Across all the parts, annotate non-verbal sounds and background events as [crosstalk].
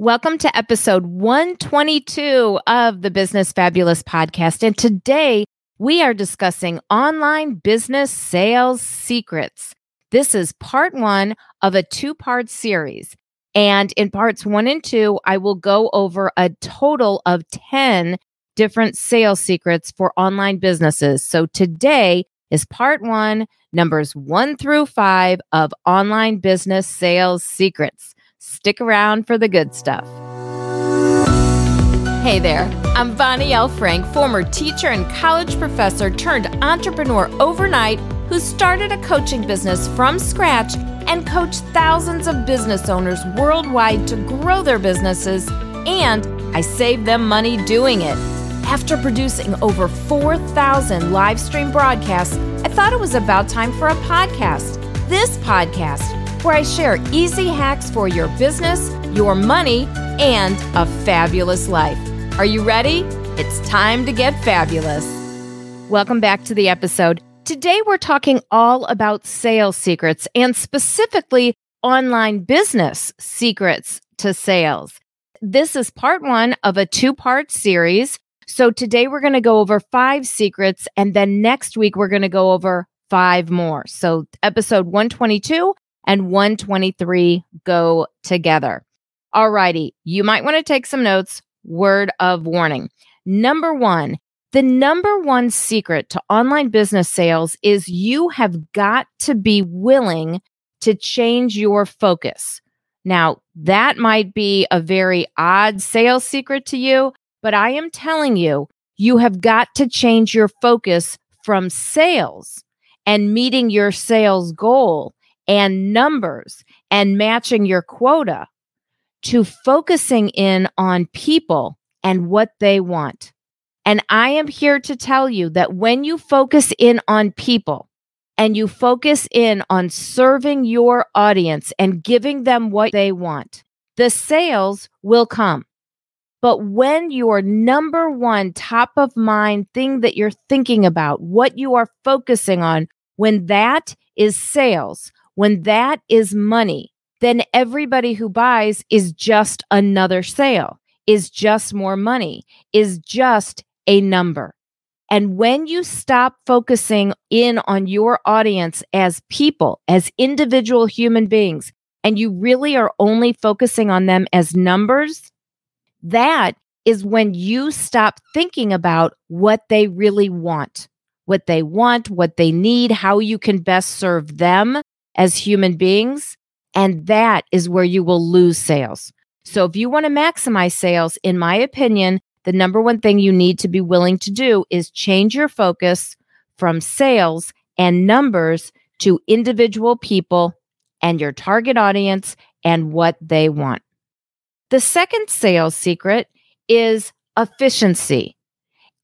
Welcome to episode 122 of the Business Fabulous podcast. And today we are discussing online business sales secrets. This is part one of a two part series. And in parts one and two, I will go over a total of 10 different sales secrets for online businesses. So today is part one, numbers one through five of online business sales secrets. Stick around for the good stuff. Hey there, I'm Bonnie L. Frank, former teacher and college professor turned entrepreneur overnight who started a coaching business from scratch and coached thousands of business owners worldwide to grow their businesses, and I saved them money doing it. After producing over 4,000 live stream broadcasts, I thought it was about time for a podcast. This podcast where I share easy hacks for your business, your money, and a fabulous life. Are you ready? It's time to get fabulous. Welcome back to the episode. Today, we're talking all about sales secrets and specifically online business secrets to sales. This is part one of a two part series. So, today we're going to go over five secrets, and then next week we're going to go over five more. So, episode 122 and 123 go together. All righty, you might want to take some notes. Word of warning. Number one, the number one secret to online business sales is you have got to be willing to change your focus. Now, that might be a very odd sales secret to you, but I am telling you, you have got to change your focus from sales and meeting your sales goal and numbers and matching your quota to focusing in on people and what they want. And I am here to tell you that when you focus in on people and you focus in on serving your audience and giving them what they want, the sales will come. But when your number one top of mind thing that you're thinking about, what you are focusing on, when that is sales, when that is money, then everybody who buys is just another sale, is just more money, is just a number. And when you stop focusing in on your audience as people, as individual human beings, and you really are only focusing on them as numbers, that is when you stop thinking about what they really want, what they want, what they need, how you can best serve them as human beings. And that is where you will lose sales. So if you want to maximize sales, in my opinion, the number one thing you need to be willing to do is change your focus from sales and numbers to individual people and your target audience and what they want. The second sales secret is efficiency.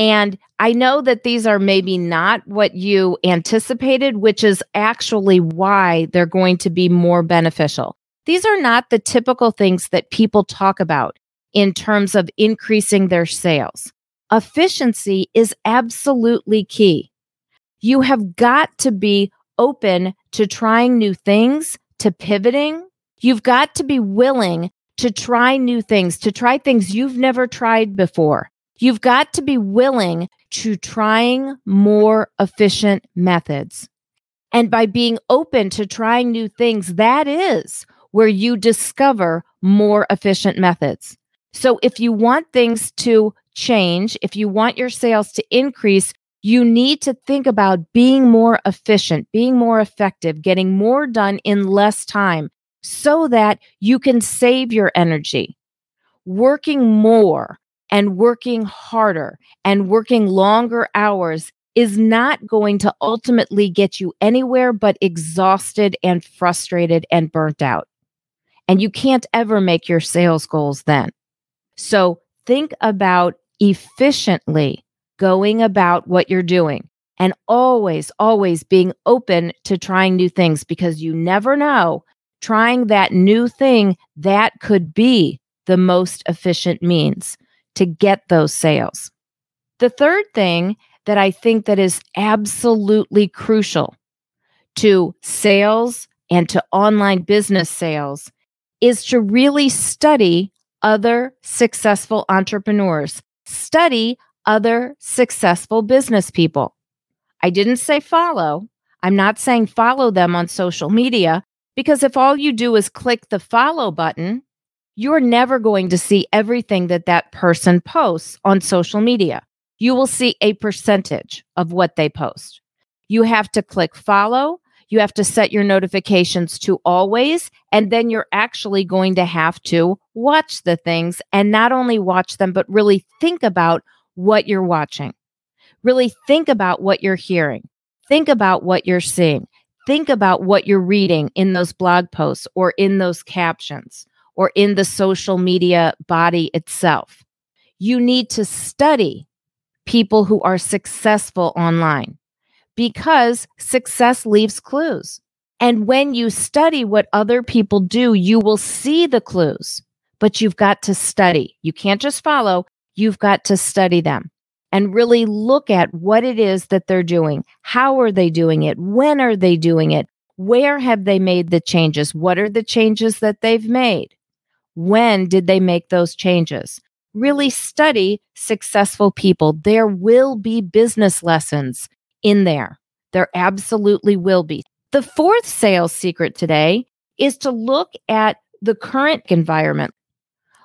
And I know that these are maybe not what you anticipated, which is actually why they're going to be more beneficial. These are not the typical things that people talk about in terms of increasing their sales. Efficiency is absolutely key. You have got to be open to trying new things, to pivoting. You've got to be willing to try new things, to try things you've never tried before. You've got to be willing to trying more efficient methods. And by being open to trying new things, that is where you discover more efficient methods. So if you want things to change, if you want your sales to increase, you need to think about being more efficient, being more effective, getting more done in less time so that you can save your energy. Working more and working harder and working longer hours is not going to ultimately get you anywhere but exhausted and frustrated and burnt out. And you can't ever make your sales goals then. So think about efficiently going about what you're doing and always, always being open to trying new things because you never know. Trying that new thing that could be the most efficient means to get those sales. The third thing that I think that is absolutely crucial to sales and to online business sales is to really study other successful entrepreneurs. Study other successful business people. I didn't say follow. I'm not saying follow them on social media because if all you do is click the follow button, you're never going to see everything that that person posts on social media. You will see a percentage of what they post. You have to click follow. You have to set your notifications to always. And then you're actually going to have to watch the things and not only watch them, but really think about what you're watching. Really think about what you're hearing. Think about what you're seeing. Think about what you're reading in those blog posts or in those captions or in the social media body itself. You need to study people who are successful online because success leaves clues. And when you study what other people do, you will see the clues, but you've got to study. You can't just follow, you've got to study them and really look at what it is that they're doing. How are they doing it? When are they doing it? Where have they made the changes? What are the changes that they've made? When did they make those changes? Really study successful people. There will be business lessons in there. There absolutely will be. The fourth sales secret today is to look at the current environment.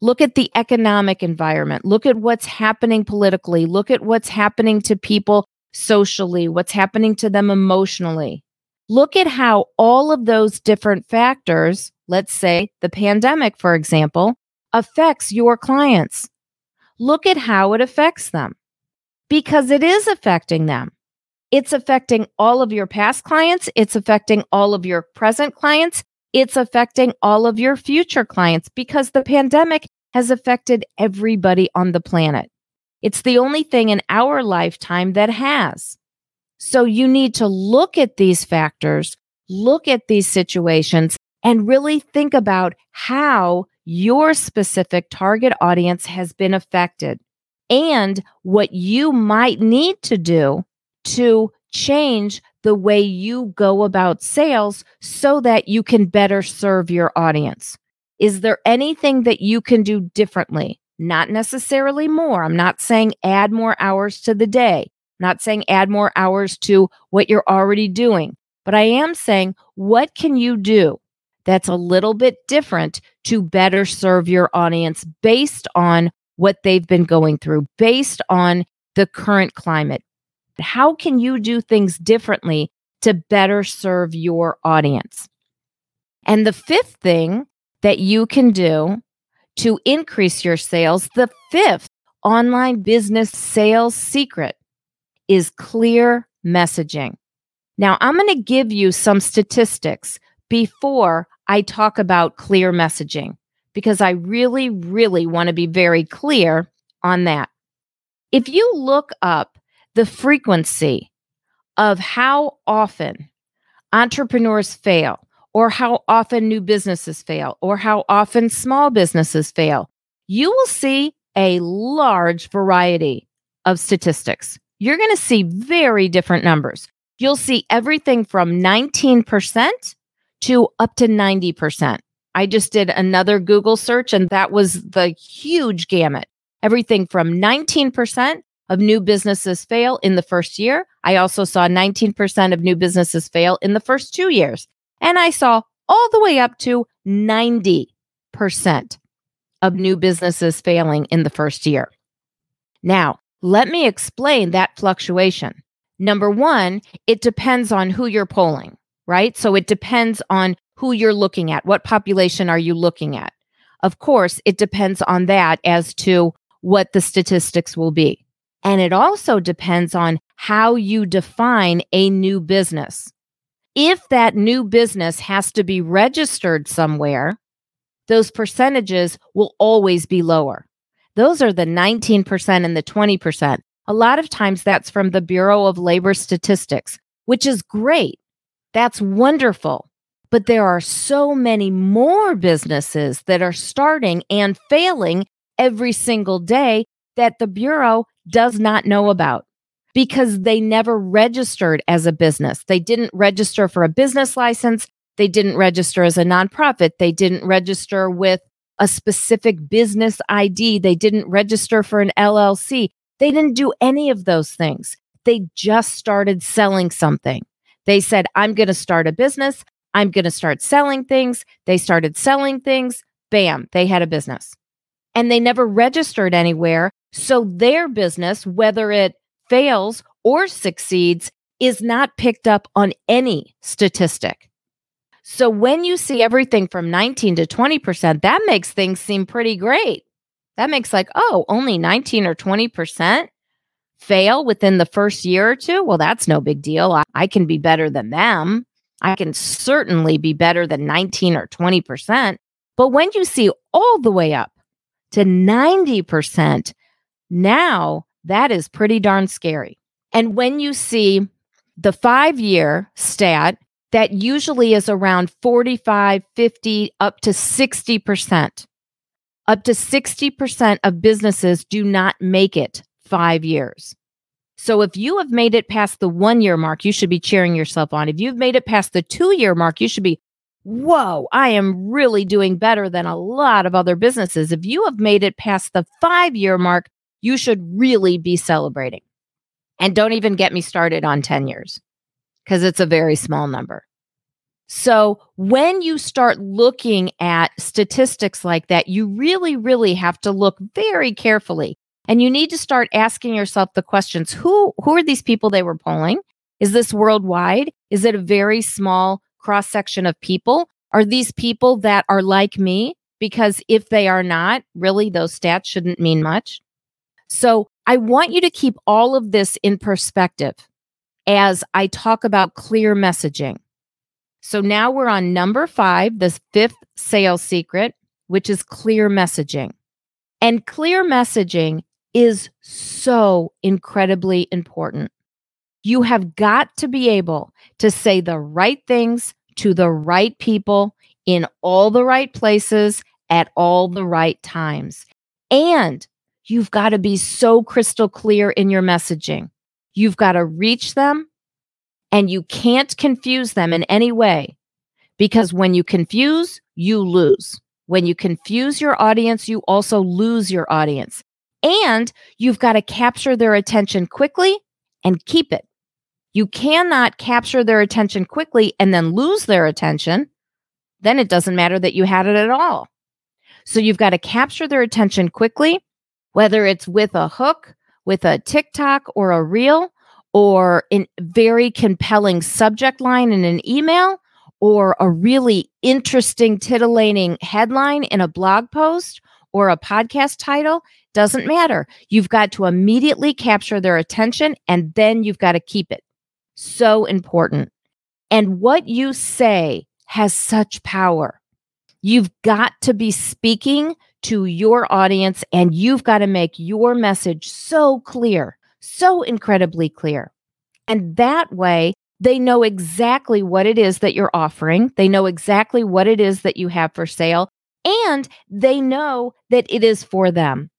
Look at the economic environment. Look at what's happening politically. Look at what's happening to people socially, what's happening to them emotionally. Look at how all of those different factors, let's say the pandemic, for example, affects your clients. Look at how it affects them because it is affecting them. It's affecting all of your past clients. It's affecting all of your present clients it's affecting all of your future clients because the pandemic has affected everybody on the planet. It's the only thing in our lifetime that has. So you need to look at these factors, look at these situations, and really think about how your specific target audience has been affected and what you might need to do to change the way you go about sales so that you can better serve your audience? Is there anything that you can do differently? Not necessarily more. I'm not saying add more hours to the day, I'm not saying add more hours to what you're already doing, but I am saying what can you do that's a little bit different to better serve your audience based on what they've been going through, based on the current climate, how can you do things differently to better serve your audience? And the fifth thing that you can do to increase your sales, the fifth online business sales secret is clear messaging. Now, I'm going to give you some statistics before I talk about clear messaging because I really, really want to be very clear on that. If you look up the frequency of how often entrepreneurs fail, or how often new businesses fail, or how often small businesses fail, you will see a large variety of statistics. You're going to see very different numbers. You'll see everything from 19% to up to 90%. I just did another Google search, and that was the huge gamut. Everything from 19% of new businesses fail in the first year. I also saw 19% of new businesses fail in the first two years. And I saw all the way up to 90% of new businesses failing in the first year. Now, let me explain that fluctuation. Number one, it depends on who you're polling, right? So it depends on who you're looking at. What population are you looking at? Of course, it depends on that as to what the statistics will be. And it also depends on how you define a new business. If that new business has to be registered somewhere, those percentages will always be lower. Those are the 19% and the 20%. A lot of times that's from the Bureau of Labor Statistics, which is great. That's wonderful. But there are so many more businesses that are starting and failing every single day that the Bureau does not know about because they never registered as a business. They didn't register for a business license. They didn't register as a nonprofit. They didn't register with a specific business ID. They didn't register for an LLC. They didn't do any of those things. They just started selling something. They said, I'm going to start a business. I'm going to start selling things. They started selling things. Bam, they had a business. And they never registered anywhere. So their business, whether it fails or succeeds, is not picked up on any statistic. So when you see everything from 19 to 20%, that makes things seem pretty great. That makes like, oh, only 19 or 20% fail within the first year or two. Well, that's no big deal. I, I can be better than them. I can certainly be better than 19 or 20%. But when you see all the way up to 90%, now that is pretty darn scary. And when you see the five year stat, that usually is around 45, 50, up to 60%. Up to 60% of businesses do not make it five years. So if you have made it past the one year mark, you should be cheering yourself on. If you've made it past the two year mark, you should be, whoa, I am really doing better than a lot of other businesses. If you have made it past the five year mark, you should really be celebrating. And don't even get me started on 10 years because it's a very small number. So when you start looking at statistics like that, you really, really have to look very carefully and you need to start asking yourself the questions who, who are these people they were polling? Is this worldwide? Is it a very small cross section of people? Are these people that are like me? Because if they are not, really, those stats shouldn't mean much. So I want you to keep all of this in perspective as I talk about clear messaging. So now we're on number five, the fifth sales secret, which is clear messaging. And clear messaging is so incredibly important. You have got to be able to say the right things to the right people in all the right places at all the right times. And you've got to be so crystal clear in your messaging. You've got to reach them and you can't confuse them in any way because when you confuse, you lose. When you confuse your audience, you also lose your audience. And you've got to capture their attention quickly and keep it. You cannot capture their attention quickly and then lose their attention. Then it doesn't matter that you had it at all. So you've got to capture their attention quickly, whether it's with a hook, with a TikTok or a reel, or a very compelling subject line in an email, or a really interesting, titillating headline in a blog post or a podcast title, doesn't matter. You've got to immediately capture their attention and then you've got to keep it. So important. And what you say has such power. You've got to be speaking to your audience and you've got to make your message so clear, so incredibly clear. And that way, they know exactly what it is that you're offering. They know exactly what it is that you have for sale. And they know that it is for them.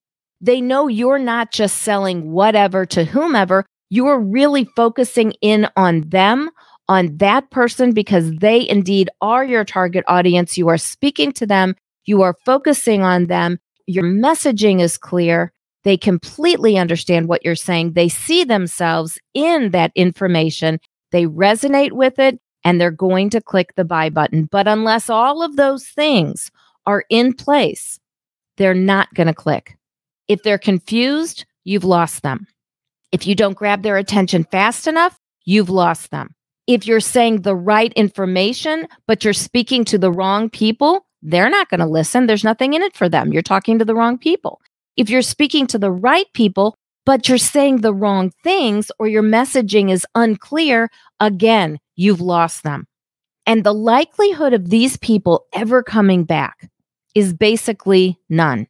They know you're not just selling whatever to whomever, you're really focusing in on them, on that person, because they indeed are your target audience. You are speaking to them, you are focusing on them, your messaging is clear. They completely understand what you're saying. They see themselves in that information. They resonate with it and they're going to click the buy button. But unless all of those things are in place, they're not going to click. If they're confused, you've lost them. If you don't grab their attention fast enough, you've lost them. If you're saying the right information, but you're speaking to the wrong people, they're not going to listen. There's nothing in it for them. You're talking to the wrong people. If you're speaking to the right people, but you're saying the wrong things or your messaging is unclear, again, you've lost them. And the likelihood of these people ever coming back is basically none.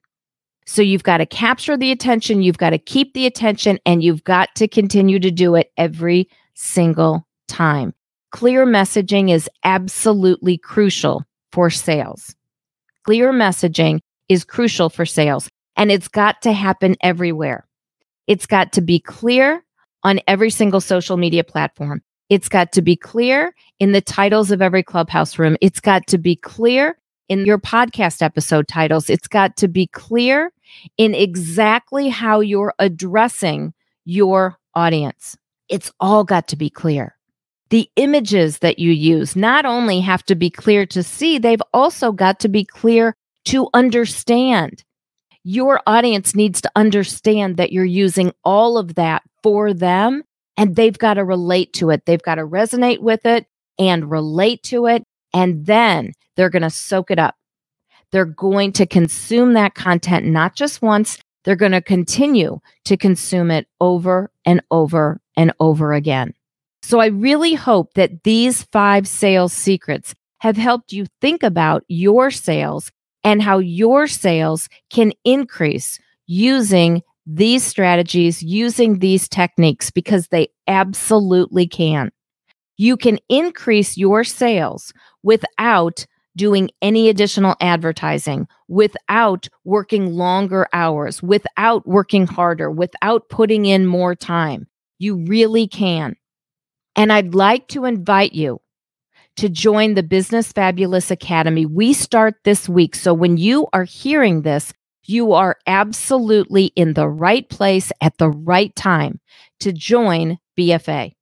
So you've got to capture the attention, you've got to keep the attention, and you've got to continue to do it every single time. Clear messaging is absolutely crucial for sales. Clear messaging is crucial for sales, and it's got to happen everywhere. It's got to be clear on every single social media platform. It's got to be clear in the titles of every clubhouse room. It's got to be clear in your podcast episode titles. It's got to be clear in exactly how you're addressing your audience. It's all got to be clear. The images that you use not only have to be clear to see, they've also got to be clear to understand. Your audience needs to understand that you're using all of that for them and they've got to relate to it. They've got to resonate with it and relate to it. And then they're going to soak it up. They're going to consume that content not just once, they're going to continue to consume it over and over and over again. So I really hope that these five sales secrets have helped you think about your sales and how your sales can increase using these strategies, using these techniques, because they absolutely can. You can increase your sales without doing any additional advertising, without working longer hours, without working harder, without putting in more time. You really can. And I'd like to invite you to join the Business Fabulous Academy. We start this week. So when you are hearing this, you are absolutely in the right place at the right time to join BFA.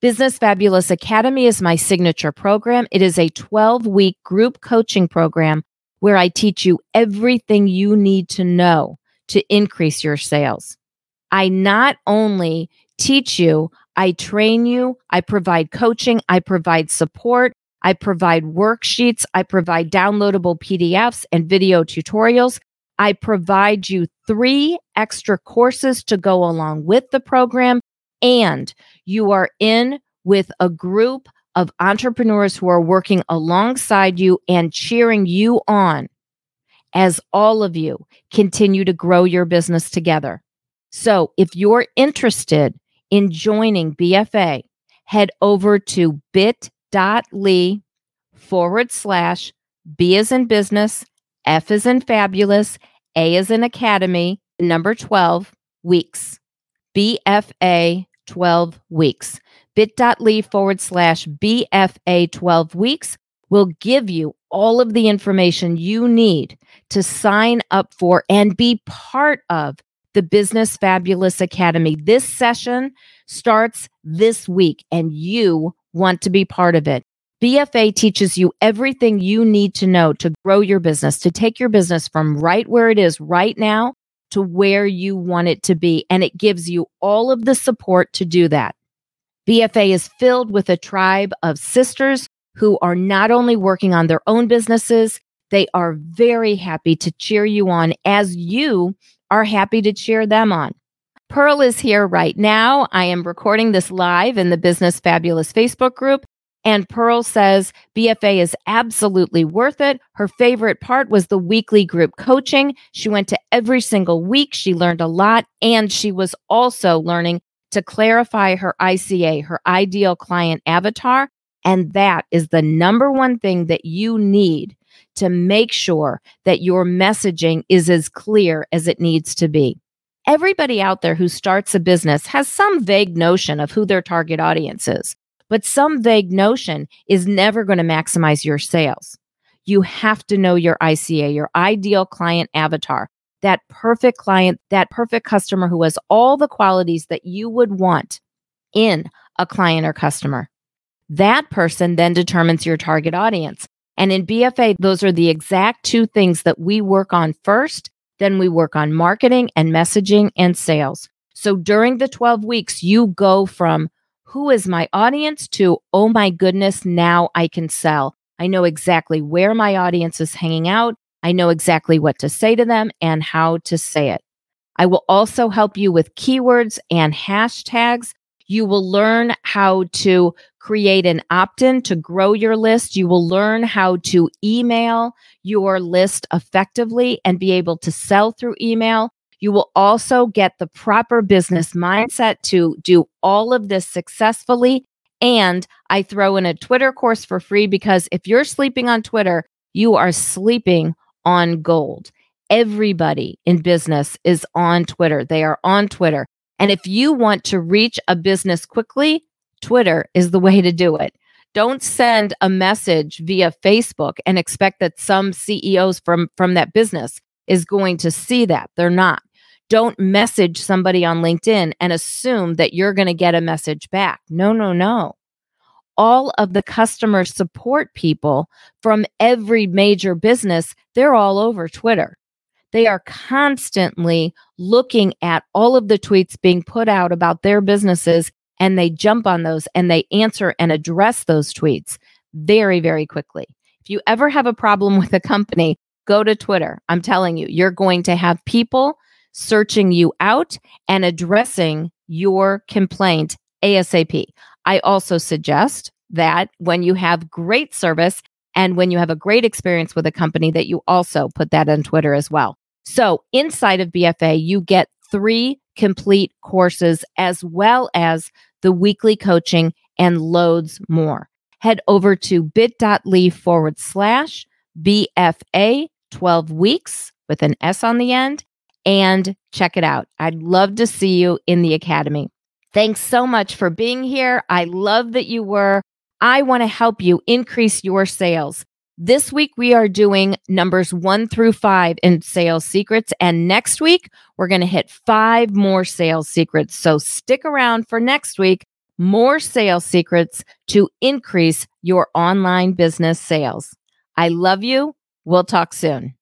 Business Fabulous Academy is my signature program. It is a 12 week group coaching program where I teach you everything you need to know to increase your sales. I not only teach you, I train you, I provide coaching, I provide support, I provide worksheets, I provide downloadable PDFs and video tutorials. I provide you three extra courses to go along with the program and you are in with a group of entrepreneurs who are working alongside you and cheering you on as all of you continue to grow your business together. So if you're interested in joining BFA, head over to bit.ly forward slash B is in business, F is in fabulous, A is in academy, number 12 weeks. BFA 12 weeks. bit.ly forward slash BFA 12 weeks will give you all of the information you need to sign up for and be part of the Business Fabulous Academy. This session starts this week and you want to be part of it. BFA teaches you everything you need to know to grow your business, to take your business from right where it is right now to where you want it to be. And it gives you all of the support to do that. BFA is filled with a tribe of sisters who are not only working on their own businesses, they are very happy to cheer you on as you are happy to cheer them on. Pearl is here right now. I am recording this live in the Business Fabulous Facebook group. And Pearl says BFA is absolutely worth it. Her favorite part was the weekly group coaching. She went to every single week. She learned a lot. And she was also learning to clarify her ICA, her ideal client avatar. And that is the number one thing that you need to make sure that your messaging is as clear as it needs to be. Everybody out there who starts a business has some vague notion of who their target audience is. But some vague notion is never going to maximize your sales. You have to know your ICA, your ideal client avatar, that perfect client, that perfect customer who has all the qualities that you would want in a client or customer. That person then determines your target audience. And in BFA, those are the exact two things that we work on first. Then we work on marketing and messaging and sales. So during the 12 weeks, you go from who is my audience to, oh my goodness, now I can sell. I know exactly where my audience is hanging out. I know exactly what to say to them and how to say it. I will also help you with keywords and hashtags. You will learn how to create an opt in to grow your list. You will learn how to email your list effectively and be able to sell through email. You will also get the proper business mindset to do all of this successfully. And I throw in a Twitter course for free because if you're sleeping on Twitter, you are sleeping on gold. Everybody in business is on Twitter. They are on Twitter. And if you want to reach a business quickly, Twitter is the [laughs] way to do it. Don't send a message via Facebook and expect that some CEOs from from that business is going to see that. They're not. Don't message somebody on LinkedIn and assume that you're going to get a message back. No, no, no. All of the customer support people from every major business, they're all over Twitter. They are constantly looking at all of the tweets being put out about their businesses and they jump on those and they answer and address those tweets very, very quickly. If you ever have a problem [laughs] with a company, go to Twitter. I'm telling you, you're going to have people searching you out and addressing your complaint ASAP. I also suggest that when you have great service and when you have a great experience with a company that you also put that on Twitter as well. So, inside of BFA, you get three complete courses as well as the weekly coaching and loads more. Head over to bit.ly forward slash BFA 12 weeks with an S on the end and check it out. I'd love to see you in the academy. Thanks so much for being here. I love that you were. I want to help you increase your sales. This week, we are doing numbers one through five in sales secrets. And next week, we're going to hit five more sales secrets. So stick around for next week. More sales secrets to increase your online business sales. I love you. We'll talk soon.